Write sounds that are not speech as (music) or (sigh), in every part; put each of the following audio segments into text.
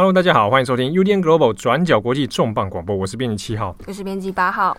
Hello，大家好，欢迎收听 UDN Global 转角国际重磅广播，我是编辑七号，我是编辑八号。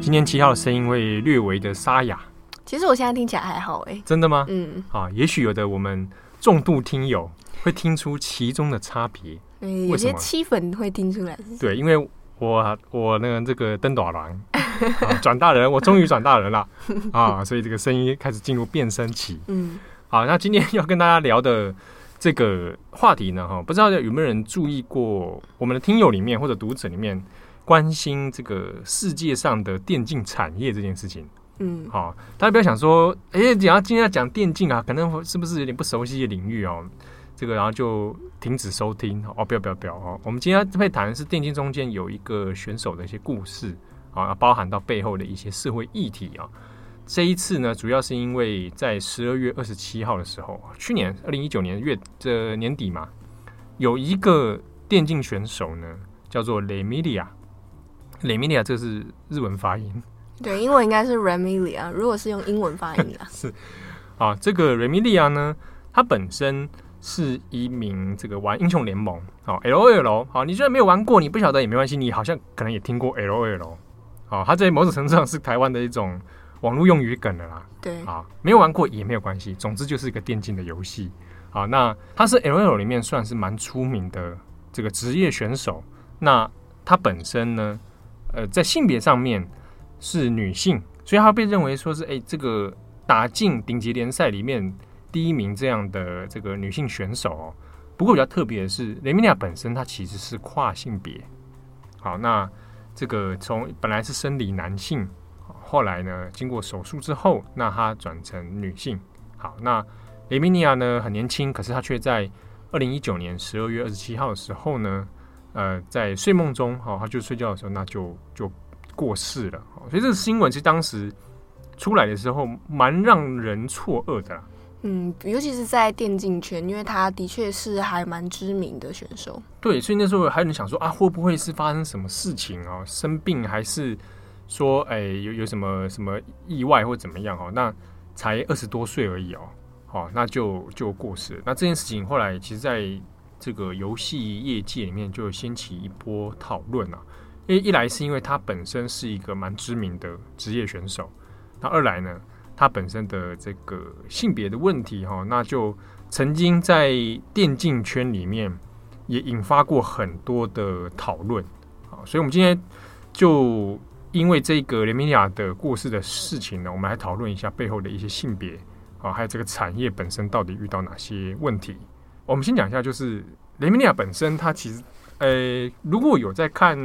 今天七号的声音会略微的沙哑，其实我现在听起来还好哎，真的吗？嗯，啊，也许有的我们重度听友会听出其中的差别，嗯，有些七粉会听出来，对，因为我我那个这个登短郎 (laughs) 转大人，我终于转大人了。(laughs) 啊，所以这个声音开始进入变声期，嗯。好，那今天要跟大家聊的这个话题呢，哈，不知道有没有人注意过，我们的听友里面或者读者里面关心这个世界上的电竞产业这件事情。嗯，好，大家不要想说，哎，然后今天要讲电竞啊，可能是不是有点不熟悉的领域哦？这个然后就停止收听哦，不要不要不要哦。我们今天会谈的是电竞中间有一个选手的一些故事啊，包含到背后的一些社会议题啊。这一次呢，主要是因为在十二月二十七号的时候，去年二零一九年月这年底嘛，有一个电竞选手呢，叫做 Remilia。Remilia 这是日文发音，对，英文应该是 Remilia。如果是用英文发音的，(laughs) 是啊，这个 Remilia 呢，他本身是一名这个玩英雄联盟，哦 LOL，好，你虽然没有玩过，你不晓得也没关系，你好像可能也听过 LOL，好，它在某种程度上是台湾的一种。网络用语梗的啦，对啊，没有玩过也没有关系，总之就是一个电竞的游戏啊。那他是 LOL 里面算是蛮出名的这个职业选手。那他本身呢，呃，在性别上面是女性，所以他被认为说是哎，这个打进顶级联赛里面第一名这样的这个女性选手哦。不过比较特别的是，雷米利亚本身她其实是跨性别。好，那这个从本来是生理男性。后来呢，经过手术之后，那她转成女性。好，那雷米尼亚呢很年轻，可是她却在二零一九年十二月二十七号的时候呢，呃，在睡梦中，好、哦，她就睡觉的时候，那就就过世了。所以这个新闻其实当时出来的时候，蛮让人错愕的。嗯，尤其是在电竞圈，因为他的确是还蛮知名的选手。对，所以那时候还有人想说啊，会不会是发生什么事情啊、哦？生病还是？说，哎，有有什么什么意外或怎么样哦？那才二十多岁而已哦，好，那就就过世。那这件事情后来其实在这个游戏业界里面就掀起一波讨论啊。因为一来是因为他本身是一个蛮知名的职业选手，那二来呢，他本身的这个性别的问题哈，那就曾经在电竞圈里面也引发过很多的讨论啊。所以我们今天就。因为这个雷米利亚的过世的事情呢，我们来讨论一下背后的一些性别啊，还有这个产业本身到底遇到哪些问题。我们先讲一下，就是雷米利亚本身，他其实，呃，如果有在看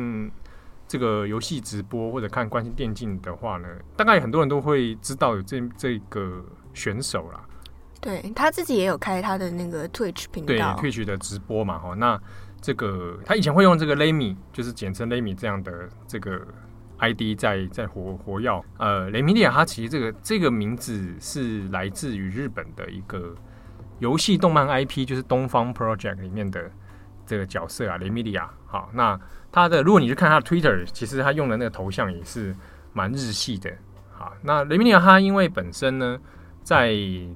这个游戏直播或者看关心电竞的话呢，大概很多人都会知道有这这个选手啦。对，他自己也有开他的那个 Twitch 频道，对，Twitch 的直播嘛，哈，那这个他以前会用这个雷米，就是简称雷米这样的这个。ID 在在活活跃，呃，雷米利亚哈其实这个这个名字是来自于日本的一个游戏动漫 IP，就是东方 Project 里面的这个角色啊，雷米利亚。好，那他的如果你去看他的 Twitter，其实他用的那个头像也是蛮日系的。好，那雷米利亚他因为本身呢在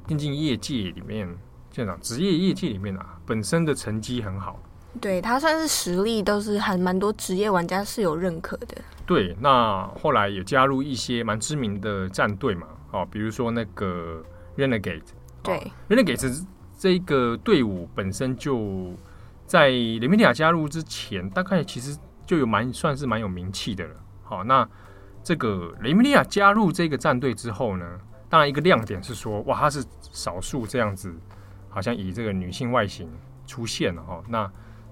电竞业界里面，现场职业业界里面啊，本身的成绩很好。对，他算是实力都是还蛮多职业玩家是有认可的。对，那后来也加入一些蛮知名的战队嘛，哦，比如说那个 Renegade。对，哦，Renegade 这个队伍本身就在雷米利亚加入之前，大概其实就有蛮算是蛮有名气的了。好，那这个雷米利亚加入这个战队之后呢，当然一个亮点是说，哇，他是少数这样子，好像以这个女性外形出现了哈。那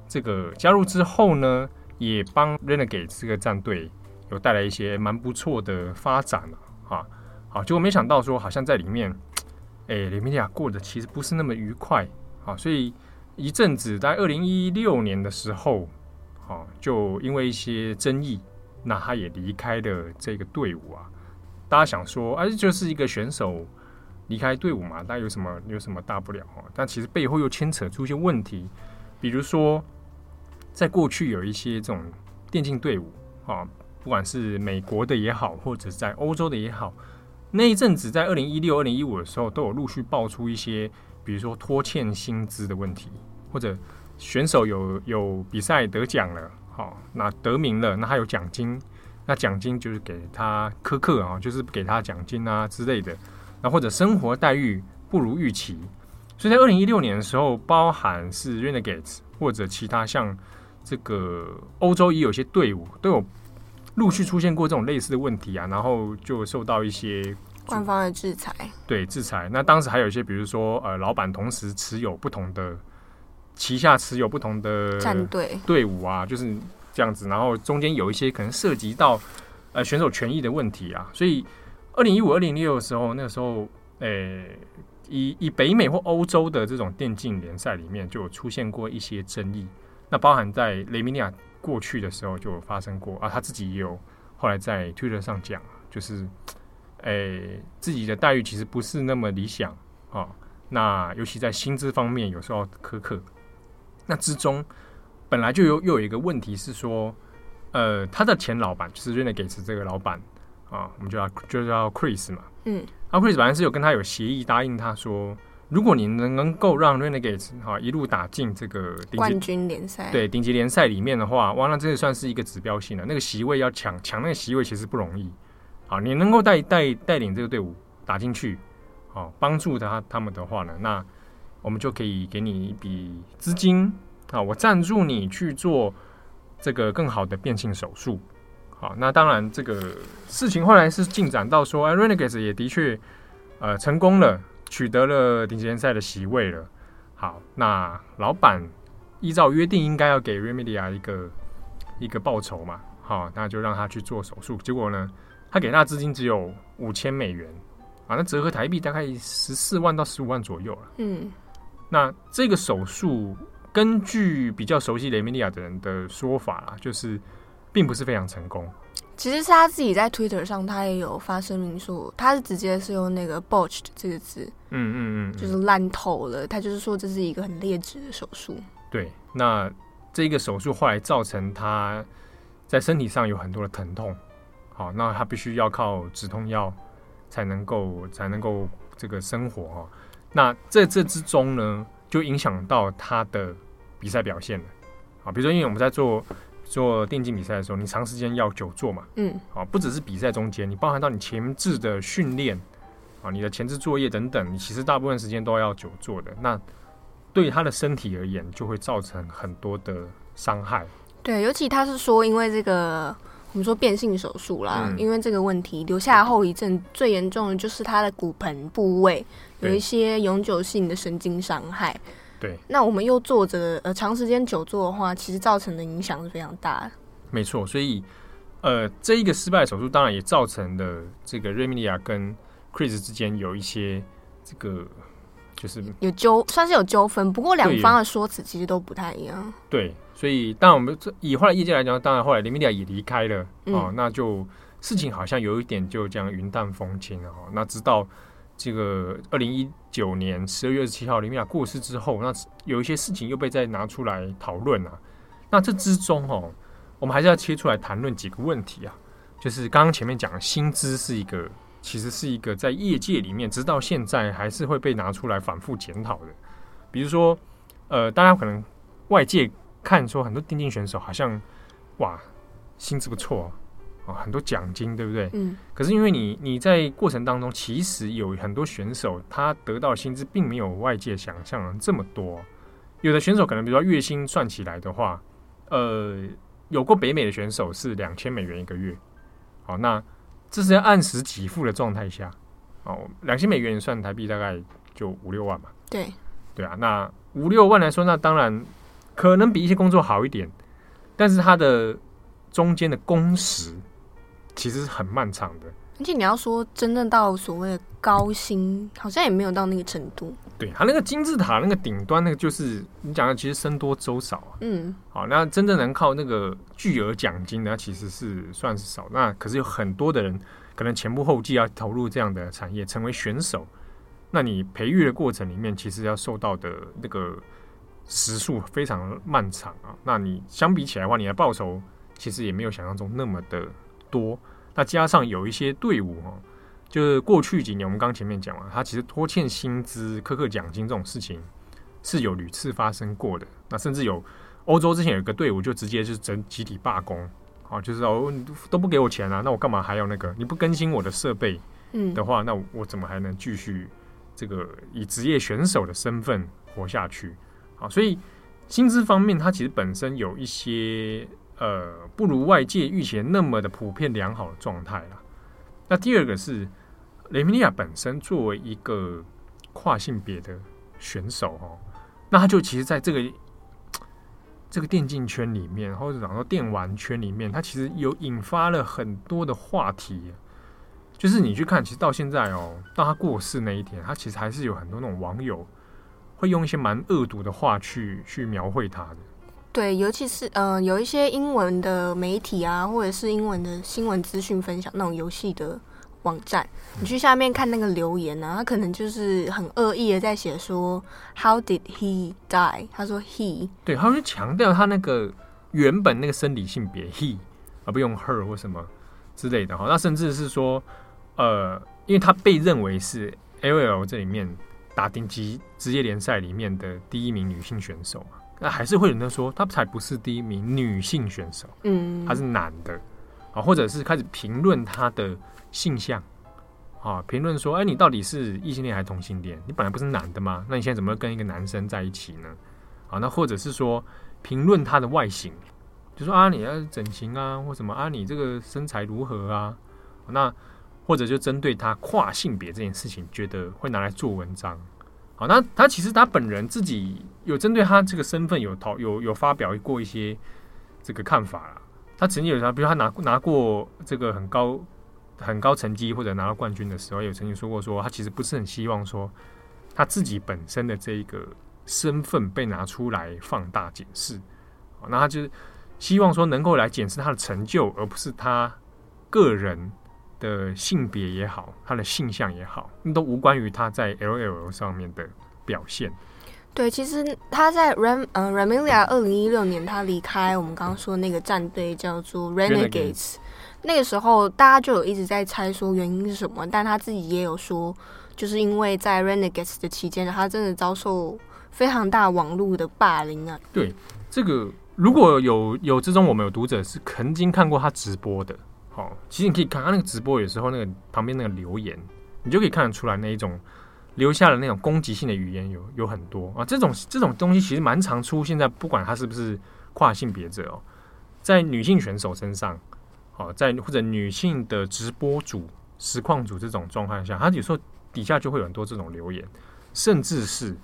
这个加入之后呢，也帮 Renegade 这个战队有带来一些蛮不错的发展了，哈，好，结果没想到说，好像在里面，哎，雷米利亚过得其实不是那么愉快，啊，所以一阵子在二零一六年的时候，好，就因为一些争议，那他也离开了这个队伍啊。大家想说，哎，就是一个选手离开队伍嘛，那有什么有什么大不了哈？但其实背后又牵扯出一些问题，比如说。在过去有一些这种电竞队伍啊，不管是美国的也好，或者是在欧洲的也好，那一阵子在二零一六、二零一五的时候，都有陆续爆出一些，比如说拖欠薪资的问题，或者选手有有比赛得奖了，好，那得名了，那还有奖金，那奖金就是给他苛刻啊，就是给他奖金啊之类的，那或者生活待遇不如预期，所以在二零一六年的时候，包含是 Renegades 或者其他像这个欧洲也有些队伍都有。陆续出现过这种类似的问题啊，然后就受到一些官方的制裁。对，制裁。那当时还有一些，比如说呃，老板同时持有不同的旗下持有不同的战队队伍啊，就是这样子。然后中间有一些可能涉及到呃选手权益的问题啊。所以二零一五、二零一六的时候，那个时候，诶，以以北美或欧洲的这种电竞联赛里面，就有出现过一些争议。那包含在雷米尼亚。过去的时候就有发生过啊，他自己也有后来在 Twitter 上讲，就是，诶、欸，自己的待遇其实不是那么理想啊。那尤其在薪资方面，有时候苛刻。那之中本来就有又有一个问题是说，呃，他的前老板就是 Renegades 这个老板啊，我们就要就叫 Chris 嘛，嗯，啊，Chris 本来是有跟他有协议，答应他说。如果你能能够让 Renegades 哈一路打进这个冠军联赛，对顶级联赛里面的话，哇，那这也算是一个指标性的。那个席位要抢抢那个席位其实不容易。好，你能够带带带领这个队伍打进去，好帮助他他们的话呢，那我们就可以给你一笔资金啊，我赞助你去做这个更好的变性手术。好，那当然这个事情后来是进展到说，哎，Renegades 也的确呃成功了。取得了顶级联赛的席位了。好，那老板依照约定应该要给 Remedia 一个一个报酬嘛。好，那就让他去做手术。结果呢，他给他的资金只有五千美元啊，那折合台币大概十四万到十五万左右了。嗯，那这个手术根据比较熟悉 Remedia 的人的说法啦，就是并不是非常成功。其实是他自己在 Twitter 上，他也有发声明说，他是直接是用那个 botched 这个字，嗯嗯嗯，就是烂透了。他就是说这是一个很劣质的手术。对，那这个手术后来造成他在身体上有很多的疼痛，好，那他必须要靠止痛药才能够才能够这个生活哈。那在这之中呢，就影响到他的比赛表现了。好，比如说因为我们在做。做电竞比赛的时候，你长时间要久坐嘛？嗯，好，不只是比赛中间，你包含到你前置的训练啊，你的前置作业等等，你其实大部分时间都要久坐的。那对他的身体而言，就会造成很多的伤害。对，尤其他是说，因为这个我们说变性手术啦，嗯、因为这个问题留下后遗症最严重的就是他的骨盆部位有一些永久性的神经伤害。对，那我们又坐着，呃，长时间久坐的话，其实造成的影响是非常大的。没错，所以，呃，这一个失败的手术，当然也造成了这个 Remilia 跟 Chris 之间有一些这个就是有纠，算是有纠纷。不过两方的说辞其实都不太一样。对，所以当然我们以后来业界来讲，当然后来 Remilia 也离开了哦，那就事情好像有一点就这样云淡风轻了。那直到。这个二零一九年十二月二十七号，林米亚过世之后，那有一些事情又被再拿出来讨论啊。那这之中哦，我们还是要切出来谈论几个问题啊。就是刚刚前面讲薪资是一个，其实是一个在业界里面，直到现在还是会被拿出来反复检讨的。比如说，呃，大家可能外界看说很多电竞选手好像哇，薪资不错啊。很多奖金，对不对？嗯。可是因为你你在过程当中，其实有很多选手他得到薪资并没有外界想象的这么多。有的选手可能，比如说月薪算起来的话，呃，有过北美的选手是两千美元一个月。好，那这是要按时给付的状态下，哦，两千美元算台币大概就五六万嘛。对。对啊，那五六万来说，那当然可能比一些工作好一点，但是他的中间的工时。其实是很漫长的，而且你要说真正到所谓的高薪，好像也没有到那个程度。对，它那个金字塔那个顶端那个，就是你讲的，其实僧多粥少啊。嗯，好，那真正能靠那个巨额奖金的，其实是算是少。那可是有很多的人，可能前仆后继要投入这样的产业，成为选手。那你培育的过程里面，其实要受到的那个时速非常漫长啊。那你相比起来的话，你的报酬其实也没有想象中那么的多。那加上有一些队伍哦，就是过去几年我们刚前面讲了，他其实拖欠薪资、苛刻奖金这种事情是有屡次发生过的。那甚至有欧洲之前有一个队伍就直接就是整集体罢工，啊，就是哦都不给我钱啊，那我干嘛还要那个？你不更新我的设备，嗯的话，嗯、那我，我怎么还能继续这个以职业选手的身份活下去？啊，所以薪资方面，它其实本身有一些呃不如外界预期那么的普遍良好的状态啦。那第二个是。雷米利亚本身作为一个跨性别的选手哦，那他就其实在这个这个电竞圈里面，或者讲说电玩圈里面，他其实有引发了很多的话题。就是你去看，其实到现在哦，到他过世那一天，他其实还是有很多那种网友会用一些蛮恶毒的话去去描绘他的。对，尤其是呃，有一些英文的媒体啊，或者是英文的新闻资讯分享那种游戏的。网站，你去下面看那个留言呢、啊？他可能就是很恶意的在写说，How did he die？他说 he，对，他就强调他那个原本那个生理性别 he，而不用 her 或什么之类的哈。那甚至是说，呃，因为他被认为是 LOL 这里面打顶级职业联赛里面的第一名女性选手嘛，那还是会有人说他才不是第一名女性选手，嗯，他是男的啊，或者是开始评论他的。性向啊，评论说，哎，你到底是异性恋还是同性恋？你本来不是男的吗？那你现在怎么跟一个男生在一起呢？啊，那或者是说评论他的外形，就说啊，你要整形啊，或什么啊，你这个身材如何啊？那或者就针对他跨性别这件事情，觉得会拿来做文章。好，那他其实他本人自己有针对他这个身份有讨有有发表过一些这个看法啦。他曾经有他，比如他拿拿过这个很高。很高成绩或者拿到冠军的时候，有曾经说过说他其实不是很希望说他自己本身的这一个身份被拿出来放大检视，那他就是希望说能够来检视他的成就，而不是他个人的性别也好，他的性向也好，那都无关于他在 LOL 上面的表现。对，其实他在 Ram 呃 Ramilia 二零一六年他离开我们刚刚说的那个战队叫做 Renegades。那个时候，大家就有一直在猜说原因是什么，但他自己也有说，就是因为在 Renegades 的期间，他真的遭受非常大网络的霸凌啊。对，这个如果有有之中我们有读者是曾经看过他直播的，好，其实你可以看他那个直播，有时候那个旁边那个留言，你就可以看得出来那一种留下的那种攻击性的语言有有很多啊。这种这种东西其实蛮常出现在不管他是不是跨性别者哦，在女性选手身上。哦，在或者女性的直播主、实况主这种状况下，他有时候底下就会有很多这种留言，甚至是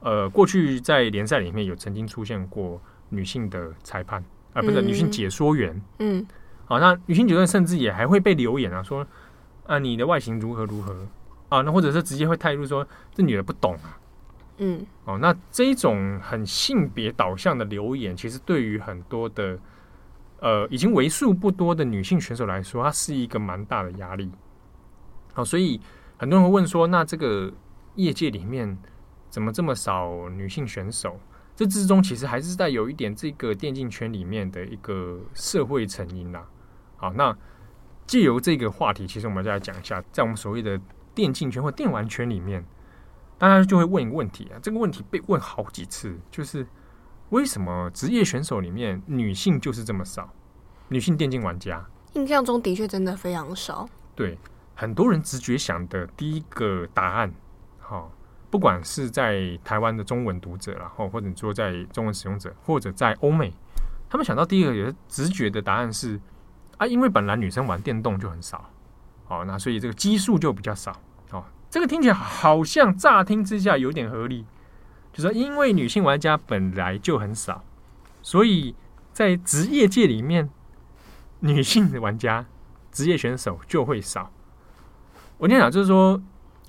呃，过去在联赛里面有曾经出现过女性的裁判啊，呃、不是、嗯、女性解说员，嗯，好，那女性角色甚至也还会被留言啊，说啊，你的外形如何如何啊，那或者是直接会态度说这女的不懂啊，嗯，哦，那这一种很性别导向的留言，其实对于很多的。呃，已经为数不多的女性选手来说，它是一个蛮大的压力。好，所以很多人会问说，那这个业界里面怎么这么少女性选手？这之中其实还是在有一点这个电竞圈里面的一个社会成因啦。好，那借由这个话题，其实我们再来讲一下，在我们所谓的电竞圈或电玩圈里面，大家就会问一个问题啊，这个问题被问好几次，就是。为什么职业选手里面女性就是这么少？女性电竞玩家印象中的确真的非常少。对，很多人直觉想的第一个答案，哈，不管是在台湾的中文读者，然后或者说在中文使用者，或者在欧美，他们想到第一个有直觉的答案是因为本来女生玩电动就很少，哦，那所以这个基数就比较少。哦，这个听起来好像乍听之下有点合理。就说，因为女性玩家本来就很少，所以在职业界里面，女性玩家、职业选手就会少。我跟你讲，就是说，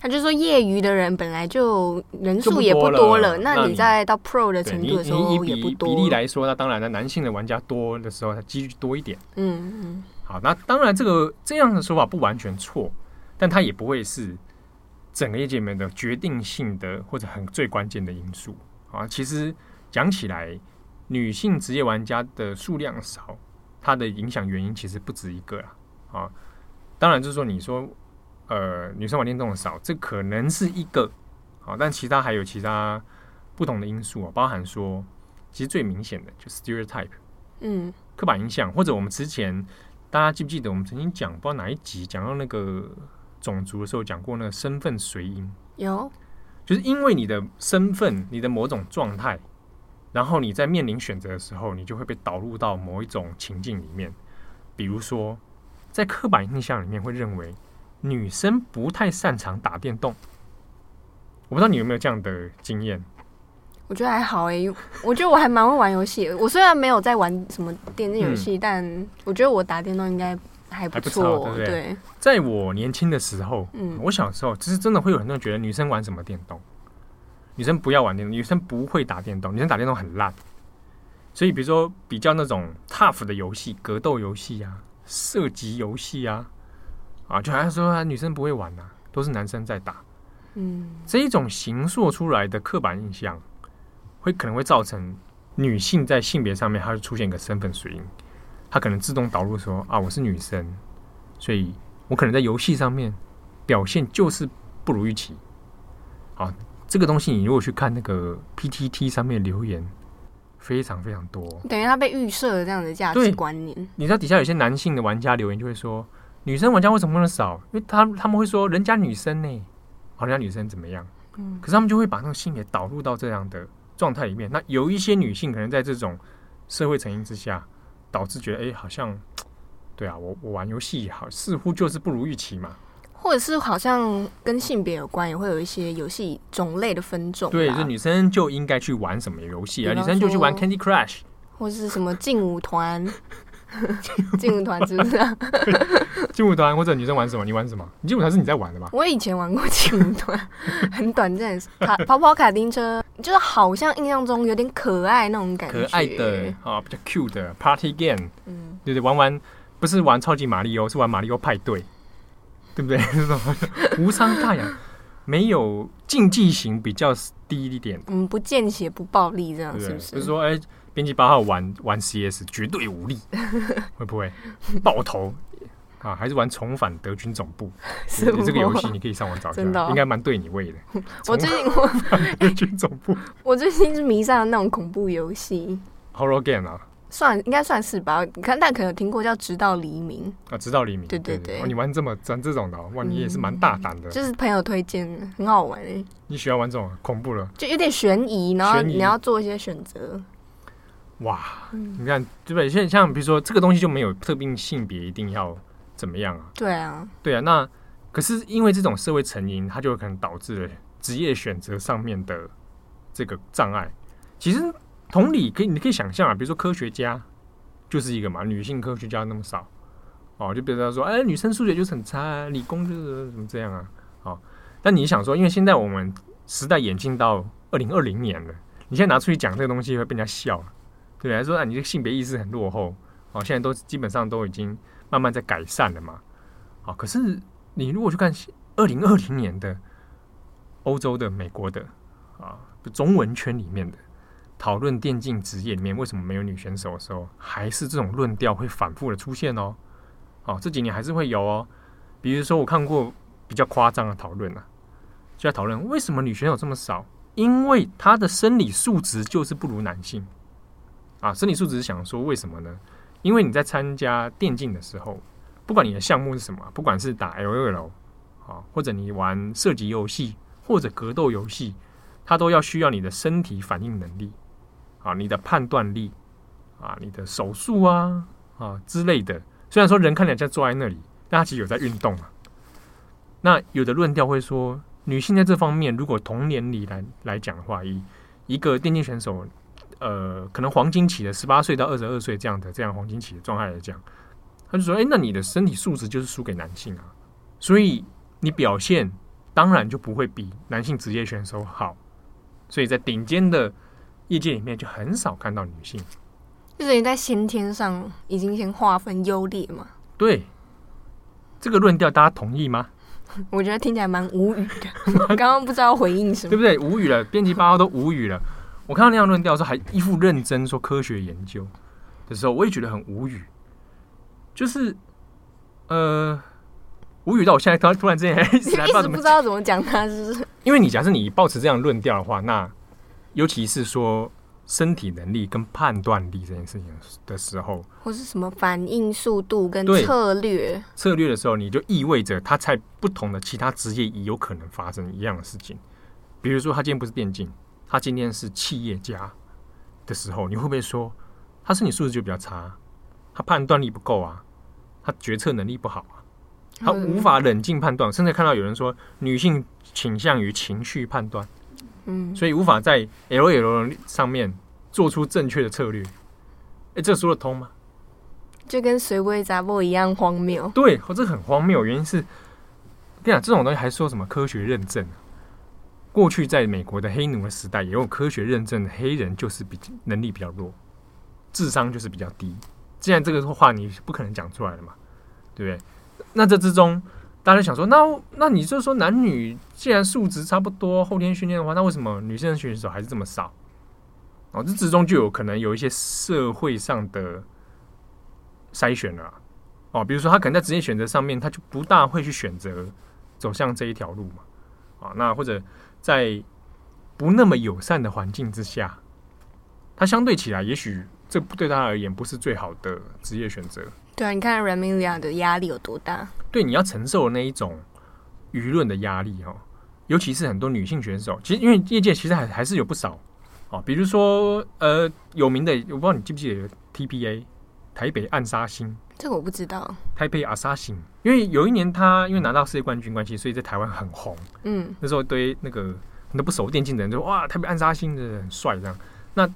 他就是说，业余的人本来就人数也不多了。那你再到 Pro 的程度的时候也不多。比例来说，那当然，了男性的玩家多的时候，他几率多一点。嗯嗯。好，那当然，这个这样的说法不完全错，但它也不会是。整个业界里面的决定性的或者很最关键的因素啊，其实讲起来，女性职业玩家的数量少，它的影响原因其实不止一个啦啊。当然就是说，你说呃女生玩电动的少，这可能是一个好，但其他还有其他不同的因素啊，包含说，其实最明显的就是 stereotype，嗯，刻板印象，或者我们之前大家记不记得我们曾经讲，不知道哪一集讲到那个种族的时候，讲过那个身份随因，有，就是因为你的身份，你的某种状态。然后你在面临选择的时候，你就会被导入到某一种情境里面。比如说，在刻板印象里面会认为女生不太擅长打电动。我不知道你有没有这样的经验？我觉得还好诶，我觉得我还蛮会玩游戏。我虽然没有在玩什么电竞游戏，嗯，但我觉得我打电动应该还不错，对不对？对。在我年轻的时候，嗯，我小时候其实真的会有很多人觉得女生玩什么电动。女生不要玩电动，女生不会打电动，女生打电动很烂。所以，比如说比较那种 tough 的游戏，格斗游戏啊，射击游戏啊，啊，就好像说女生不会玩呐、啊，都是男生在打。嗯，这一种形塑出来的刻板印象，会可能会造成女性在性别上面，它会出现一个身份水印，她可能自动导入说啊，我是女生，所以我可能在游戏上面表现就是不如预期。好。这个东西，你如果去看那个 PTT 上面留言，非常非常多，等于他被预设了这样的价值观念。你知道底下有些男性的玩家留言就会说，女生玩家为什么那么少？因为他他们会说人家女生呢，好，人家女生怎么样？嗯，可是他们就会把那个性别导入到这样的状态里面。那有一些女性可能在这种社会成因之下，导致觉得，哎，好像对啊，我我玩游戏好，似乎就是不如预期嘛。或者是好像跟性别有关，也会有一些游戏种类的分种。对，就女生就应该去玩什么游戏啊？女生就去玩 Candy Crush，或是什么劲舞团。(laughs) 劲舞团是不知道？(laughs) 劲舞团或者女生玩什么？你玩什么？劲舞团是你在玩的吗？我以前玩过劲舞团，(laughs) 很短暂。卡跑跑卡丁车，就是好像印象中有点可爱那种感觉，可爱的啊，比较 cute 的 Party Game。嗯，对对，玩玩不是玩超级玛利欧，是玩玛利欧派对。对不对？(laughs) 这种无伤大雅，没有竞技型比较低一点。嗯，不见血不暴力，这样是不是？就是说，哎，编辑八号玩玩 CS 绝对无力，(laughs) 会不会爆头啊？还是玩重返德军总部？(laughs) 是这个游戏你可以上网找一下，哦、应该蛮对你味的。(laughs) 我最近我德军总部，(laughs) 我最近是迷上了那种恐怖游戏，Horror Game 啊。算应该算是吧，你看，但可能有听过叫《直到黎明》啊，《直到黎明》。对对对，哦、你玩这么玩这种的，哇，你也是蛮大胆的、嗯。就是朋友推荐，很好玩诶。你喜欢玩这种恐怖的？就有点悬疑，然后你要做一些选择。哇，嗯、你看对不对？像像比如说这个东西就没有特定性别一定要怎么样啊？对啊，对啊。那可是因为这种社会成因，它就有可能导致了职业选择上面的这个障碍。其实同理，可以你可以想象啊，比如说科学家。就是一个嘛，女性科学家那么少，哦，就比如说，哎，女生数学就是很差，理工就是怎么这样啊？哦，但你想说，因为现在我们时代演进到二零二零年了，你现在拿出去讲这个东西会被人家笑，对，还说啊，你这个性别意识很落后，哦，现在都基本上都已经慢慢在改善了嘛，啊，可是你如果去看二零二零年的欧洲的、美国的啊，中文圈里面的。讨论电竞职业里面为什么没有女选手的时候，还是这种论调会反复的出现哦。哦，这几年还是会有哦。比如说，我看过比较夸张的讨论啊，就在讨论为什么女选手这么少，因为她的生理素质就是不如男性。啊，生理素质是想说为什么呢？因为你在参加电竞的时候，不管你的项目是什么，不管是打 LOL 啊，或者你玩射击游戏或者格斗游戏，它都要需要你的身体反应能力。啊，你的判断力，啊，你的手速啊，啊之类的。虽然说人看起来在坐在那里，但他其实有在运动啊。那有的论调会说，女性在这方面，如果同年龄来来讲的话，以一个电竞选手，呃，可能黄金期的十八岁到二十二岁这样的这样黄金期的状态来讲，他就说，哎，那你的身体素质就是输给男性啊，所以你表现当然就不会比男性职业选手好。所以在顶尖的。业界里面就很少看到女性，就是你在先天上已经先划分优劣嘛？对，这个论调大家同意吗？(laughs) 我觉得听起来蛮无语的，(laughs) 刚刚不知道回应什么，对不对？无语了，编辑八号都无语了。我看到那样论调的时候，还一副认真说科学研究的时候，我也觉得很无语。就是，呃，无语到我现在突突然之间一直来不知道怎么讲他，是不是？因为你假设你保持这样论调的话，那尤其是说身体能力跟判断力这件事情的时候，或是什么反应速度跟策略策略的时候，你就意味着他在不同的其他职业也有可能发生一样的事情。比如说，他今天不是电竞，他今天是企业家的时候，你会不会说他身体素质就比较差？他判断力不够啊，他决策能力不好啊，他无法冷静判断，甚至看到有人说女性倾向于情绪判断，嗯，所以无法在 LOL 上面做出正确的策略。哎，这说得通吗？就跟随波杂波一样荒谬。对，或者很荒谬，原因是，跟你讲，这种东西还说什么科学认证？过去在美国的黑奴的时代，也有科学认证的，黑人就是比能力比较弱，智商就是比较低。既然这个话你不可能讲出来的嘛，对不对？那这之中，大家想说，那那你就说男女既然素质差不多，后天训练的话，那为什么女生选手还是这么少？哦，这之中就有可能有一些社会上的筛选了。哦，比如说他可能在职业选择上面，他就不大会去选择走向这一条路嘛。啊，那或者在不那么友善的环境之下，他相对起来也许。这对他而言不是最好的职业选择。对啊，你看 Ramilia 的压力有多大？对，你要承受那一种舆论的压力哦，尤其是很多女性选手。其实，因为业界其实还还是有不少哦，比如说呃有名的，我不知道你记不记得 TPA 台北暗杀星？这个我不知道。台北暗杀星，因为有一年他因为拿到世界冠军关系，所以在台湾很红。嗯，那时候对那个很多不熟电竞的人就说哇，台北暗杀星的很帅这样。那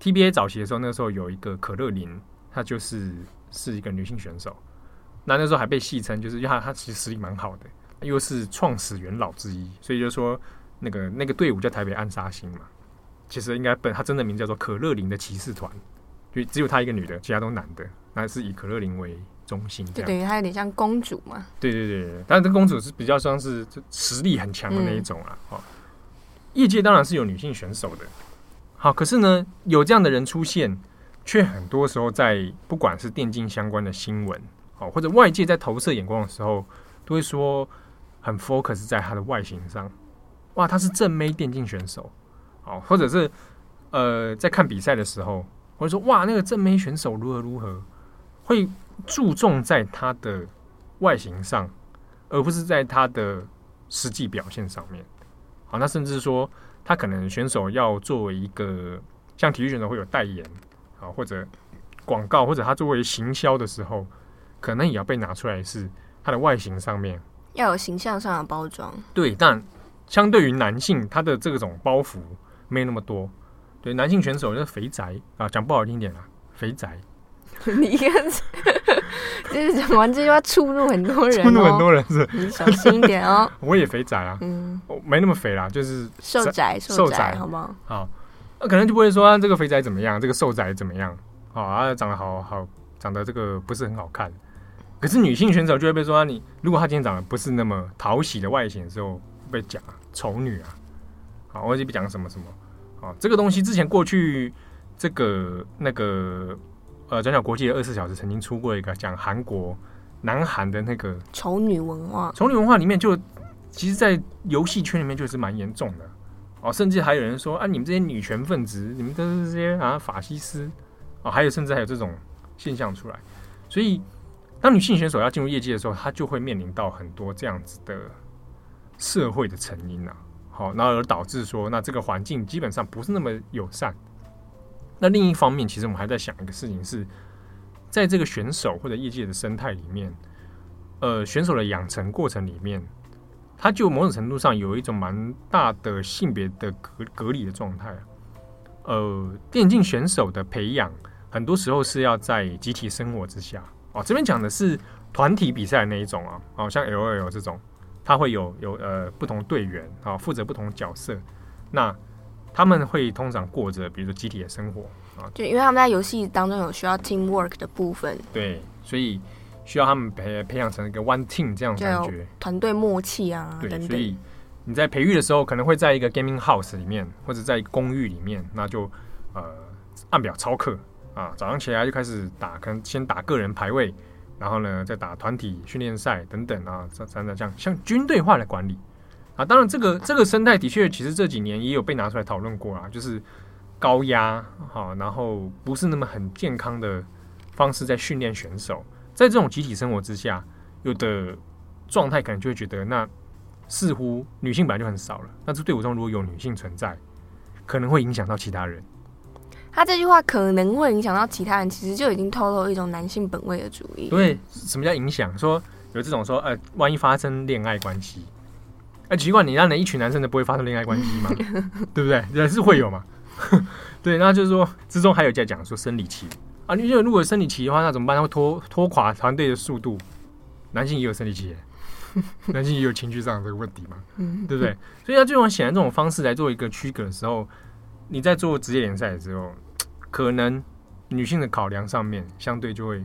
TBA 早期的时候，那时候有一个可乐琳，她就是是一个女性选手。那那时候还被戏称，就是因为她她其实实力蛮好的，又是创始元老之一，所以就说那个那个队伍叫台北暗杀星嘛。其实应该本她真的名字叫做可乐琳的骑士团，就只有她一个女的，其他都男的。那是以可乐琳为中心，就等于她有点像公主嘛。对对对对，但是这公主是比较像是实力很强的那一种啊。哦、嗯，业界当然是有女性选手的。好，可是呢，有这样的人出现，却很多时候在不管是电竞相关的新闻，哦，或者外界在投射眼光的时候，都会说很 focus 在她的外形上。哇，她是正妹电竞选手，哦，或者是呃，在看比赛的时候，或者说哇，那个正妹选手如何如何，会注重在它的外形上，而不是在它的实际表现上面。好，那甚至说。他可能选手要作为一个像体育选手会有代言啊，或者广告，或者他作为行销的时候，可能也要被拿出来，是他的外形上面要有形象上的包装。对，但相对于男性，他的这种包袱没那么多。对，男性选手就是肥宅啊，讲不好听点啦，肥宅。(laughs) 你看，就是讲完这句话触怒很多人，触怒很多人是，你小心一点哦。(laughs) 我也肥宅啊，嗯，我没那么肥啦，就是瘦宅，瘦宅，好不好？好，那可能就不会说这个肥宅怎么样，这个瘦宅怎么样？好啊，长得好好，长得这个不是很好看。可是女性选手就会被说，你如果她今天长得不是那么讨喜的外形的时候，被讲丑女啊。好，我就不讲什么什么。好，这个东西之前过去这个那个。呃，转角国际的二十四小时曾经出过一个讲韩国南韩的那个丑女文化，丑女文化里面就其实，在游戏圈里面就是蛮严重的。哦，甚至还有人说啊，你们这些女权分子，你们都是这些啊法西斯。哦，还有甚至还有这种现象出来，所以当女性选手要进入业界的时候，她就会面临到很多这样子的社会的成因啊，好，然后而导致说，那这个环境基本上不是那么友善。那另一方面，其实我们还在想一个事情是，在这个选手或者业界的生态里面，呃，选手的养成过程里面，他就某种程度上有一种蛮大的性别的隔隔离的状态。呃，电竞选手的培养，很多时候是要在集体生活之下。哦，这边讲的是团体比赛那一种啊，哦，像 LOL 这种，他会有有呃不同队员啊，负责不同角色。那他们会通常过着比如说集体的生活啊，就因为他们在游戏当中有需要 teamwork 的部分，对，所以需要他们培培养成一个 one team 这样的感觉，团队默契啊，对，等等。所以你在培育的时候，可能会在一个 gaming house 里面，或者在一个公寓里面，那就呃按表操课。啊，早上起来就开始打，可能先打个人排位，然后呢，再打团体训练赛等等啊，这这样这样像军队化的管理啊。当然，这个这个生态的确，其实这几年也有被拿出来讨论过啦，就是高压好，然后不是那么很健康的方式在训练选手，在这种集体生活之下，有的状态可能就会觉得，那似乎女性本来就很少了，那这队伍中如果有女性存在，可能会影响到其他人。他这句话可能会影响到其他人，其实就已经透露一种男性本位的主义。对，什么叫影响？说有这种说，呃，万一发生恋爱关系，哎、呃，奇怪，你让人一群男生都不会发生恋爱关系吗？(laughs) 对不对？也是会有嘛。(laughs) 对，那就是说之中还有在讲说生理期啊，你觉得如果生理期的话，那怎么办？他会拖拖垮团队的速度。男性也有生理期，男性也有情绪上的这个问题嘛，对不对？所以他这种显然这种方式来做一个区隔的时候，你在做职业联赛的时候。可能女性的考量上面，相对就会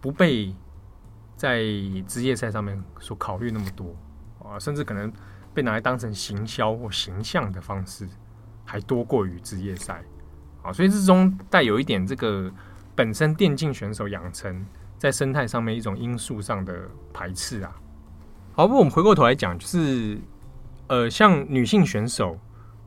不被在职业赛上面所考虑那么多啊，甚至可能被拿来当成行销或形象的方式，还多过于职业赛啊。所以之中带有一点这个本身电竞选手养成在生态上面一种因素上的排斥啊。好，不过我们回过头来讲，就是呃，像女性选手。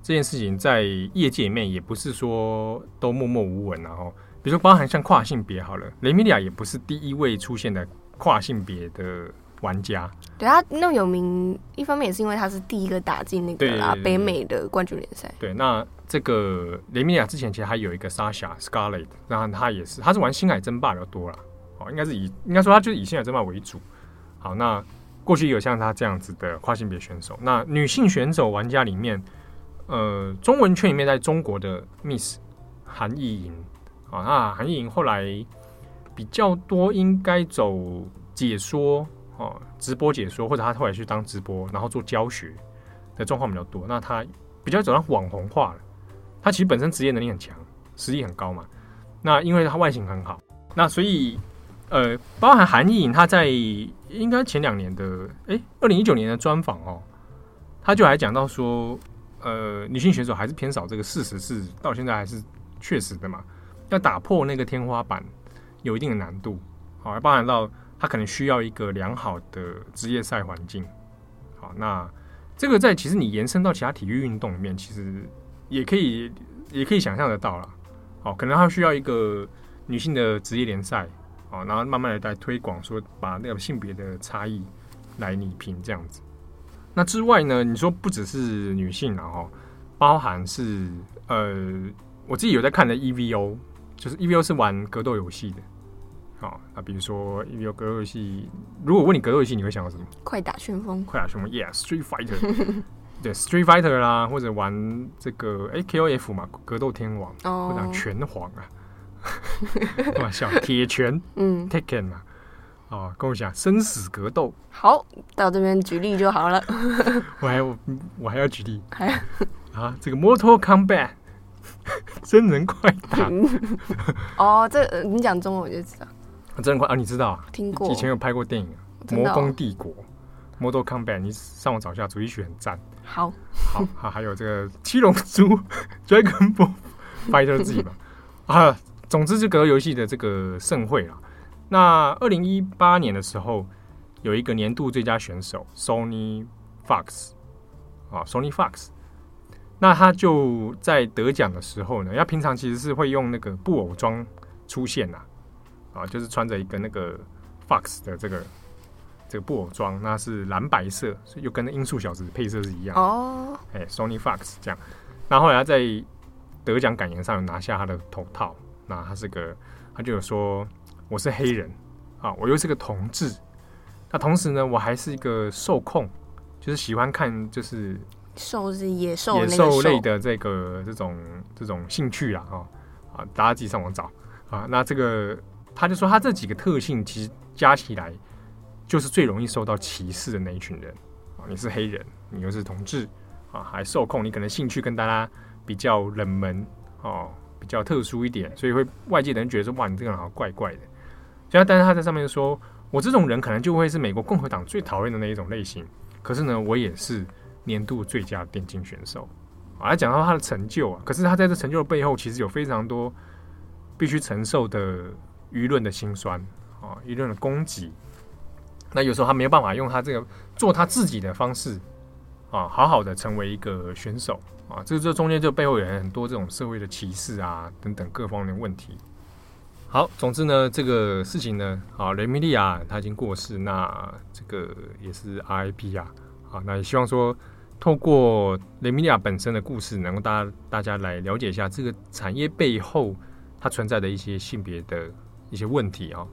这件事情在业界里面也不是说都默默无闻，然后比如说包含像跨性别好了，雷米利亚也不是第一位出现的跨性别的玩家。对，他那么有名，一方面也是因为他是第一个打进那个啦北美的冠军联赛。对，那这个雷米亚之前其实还有一个 Sasha Scarlett，然后他也是，他是玩星海争霸比较多啦，哦，应该是以应该说他就是以星海争霸为主。好，那过去有像他这样子的跨性别选手，那女性选手玩家里面。呃，中文圈里面，在中国的 Miss 韩艺颖啊，那韩艺颖后来比较多，应该走解说哦，直播解说，或者他后来去当直播，然后做教学的状况比较多。那他比较走上网红化了。他其实本身职业能力很强，实力很高嘛。那因为他外形很好，那所以呃，包含韩艺颖，他在应该前两年的哎，二零一九年的专访哦，他就还讲到说。呃，女性选手还是偏少，这个事实是到现在还是确实的嘛。要打破那个天花板，有一定的难度。好，包含到他可能需要一个良好的职业赛环境。好，那这个在其实你延伸到其他体育运动里面，其实也可以也可以想象得到了。好，可能他需要一个女性的职业联赛。好，然后慢慢的在推广，说把那个性别的差异来弭平这样子。那之外呢？你说不只是女性，然后包含是呃，我自己有在看的 EVO，就是 EVO 是玩格斗游戏的。好，那比如说 EVO 格斗游戏，如果问你格斗游戏，你会想到什么？快打旋风，快打旋风，Yeah，Street Fighter，(laughs) 对，Street Fighter 啦，或者玩这个哎 KOF 嘛，格斗天王，或者拳皇啊，开玩笑，铁拳，(laughs) 嗯，Tekken 啊。哦，跟我讲生死格斗，好，到这边举例就好了。(laughs) 我还我，我还要举例，还啊，这个 Mortal Kombat 真人快打。哦，这你讲中文我就知道。真人快啊，你知道啊？听过，以前有拍过电影《魔宫帝国》Mortal Kombat，你上网找一下，主题曲很赞。好，好，好，还有这个七龙珠 (laughs) Dragon Ball Fighter Z 嘛啊，总之这个游戏的这个盛会啊。那二零一八年的时候，有一个年度最佳选手 Sony Fox 啊，Sony Fox，那他就在得奖的时候呢，他平常其实是会用那个布偶装出现呐，啊，就是穿着一个那个 Fox 的这个这个布偶装，那是蓝白色，又跟那音速小子的配色是一样哦。哎、oh. 欸、，Sony Fox 这样，那后来他在得奖感言上拿下他的头套，那他是个，他就有说。我是黑人啊，我又是个同志。那同时呢，我还是一个受控，就是喜欢看就是兽是野兽野兽类的这个这种这种兴趣啊啊，大家自己上网找啊。那这个他就说，他这几个特性其实加起来就是最容易受到歧视的那一群人啊。你是黑人，你又是同志啊，还受控，你可能兴趣跟大家比较冷门哦，比较特殊一点，所以会外界的人觉得说，哇，你这个人好怪怪的。但是他在上面说，我这种人可能就会是美国共和党最讨厌的那一种类型。可是呢，我也是年度最佳电竞选手。啊，讲到他的成就啊，可是他在这成就的背后，其实有非常多必须承受的舆论的辛酸。啊，舆论的攻击。那有时候他没有办法用他这个做他自己的方式啊，好好的成为一个选手啊。这这中间就背后有很多这种社会的歧视啊等等各方面的问题。好，总之呢，这个事情呢，啊，雷米利亚他已经过世，那这个也是 RIP 啊，啊，那也希望说，透过雷米利亚本身的故事，能够大家大家来了解一下这个产业背后它存在的一些性别的一些问题啊。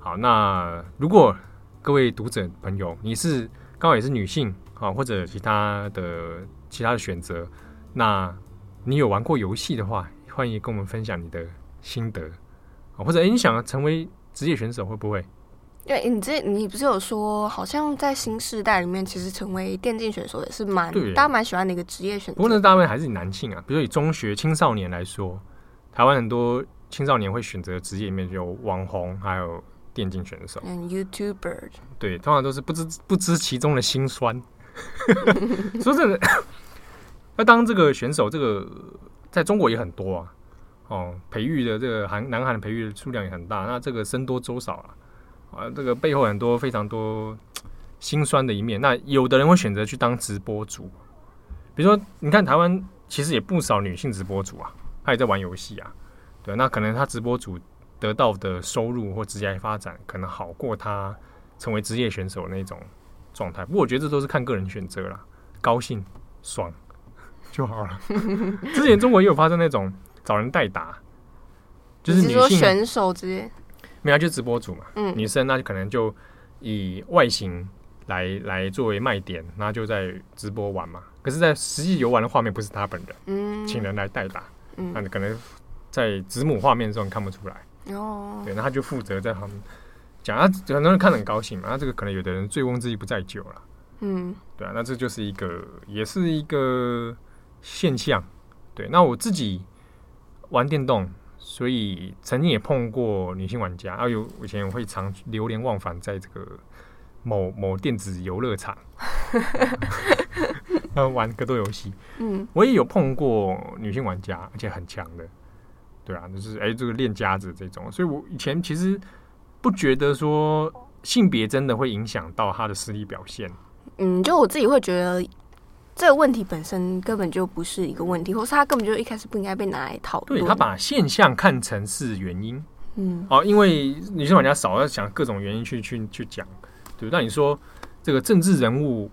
好，那如果各位读者朋友，你是刚好也是女性啊，或者其他的其他的选择，那你有玩过游戏的话，欢迎跟我们分享你的心得啊。或者，哎，你想成为职业选手会不会？对，你这你不是有说，好像在新世代里面，其实成为电竞选手也是蛮大家蛮喜欢的一个职业选择。不过那大部分还是以男性啊，比如说以中学青少年来说，台湾很多青少年会选择职业里面有网红，还有电竞选手。嗯，YouTuber。对，通常都是不知不知其中的辛酸。(laughs) 说真的，那当这个选手，这个在中国也很多啊。哦，培育的这个韩南韩的培育的数量也很大，那这个僧多粥少啊，啊，这个背后很多非常多辛酸的一面。那有的人会选择去当直播主，比如说，你看台湾其实也不少女性直播主啊，她也在玩游戏啊，对，那可能他直播主得到的收入或职业发展，可能好过他成为职业选手那种状态。不过我觉得这都是看个人选择啦，高兴爽就好了。(laughs) 之前中国也有发生那种。找人代打，就是女性选手直接没有，就直播主嘛。嗯，女生那就可能就以外形来来作为卖点，那就在直播玩嘛。可是，在实际游玩的画面不是他本人，嗯，请人来代打，嗯，那你可能在子母画面的时候看不出来哦。对，那他就负责在旁边讲，他很多人看得很高兴嘛。那这个可能有的人醉翁之意不在酒了，嗯，对啊，那这就是一个也是一个现象。对，那我自己。玩电动，所以曾经也碰过女性玩家。啊，有以前我会常流连忘返在这个某某电子游乐场，(laughs) (laughs) 玩格斗游戏。嗯，我也有碰过女性玩家，而且很强的。对啊，就是哎、欸，这个练家子这种。所以我以前其实不觉得说性别真的会影响到他的实力表现。嗯，就我自己会觉得。这个问题本身根本就不是一个问题，或是他根本就一开始不应该被拿来讨论。对，他把现象看成是原因，嗯，哦，因为女性玩家少，要想各种原因去去去讲，对。那你说这个政治人物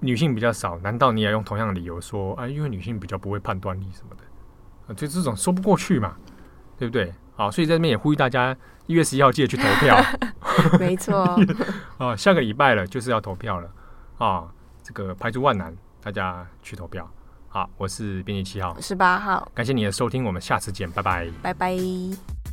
女性比较少，难道你也用同样的理由说啊？因为女性比较不会判断力什么的，啊，就这种说不过去嘛，对不对？好，所以在这边也呼吁大家一月十一号记得去投票。(laughs) 没错，(laughs) 啊，下个礼拜了，就是要投票了啊，这个排除万难。大家去投票，好，我是编辑七号，十八号，感谢你的收听，我们下次见，拜拜，拜拜。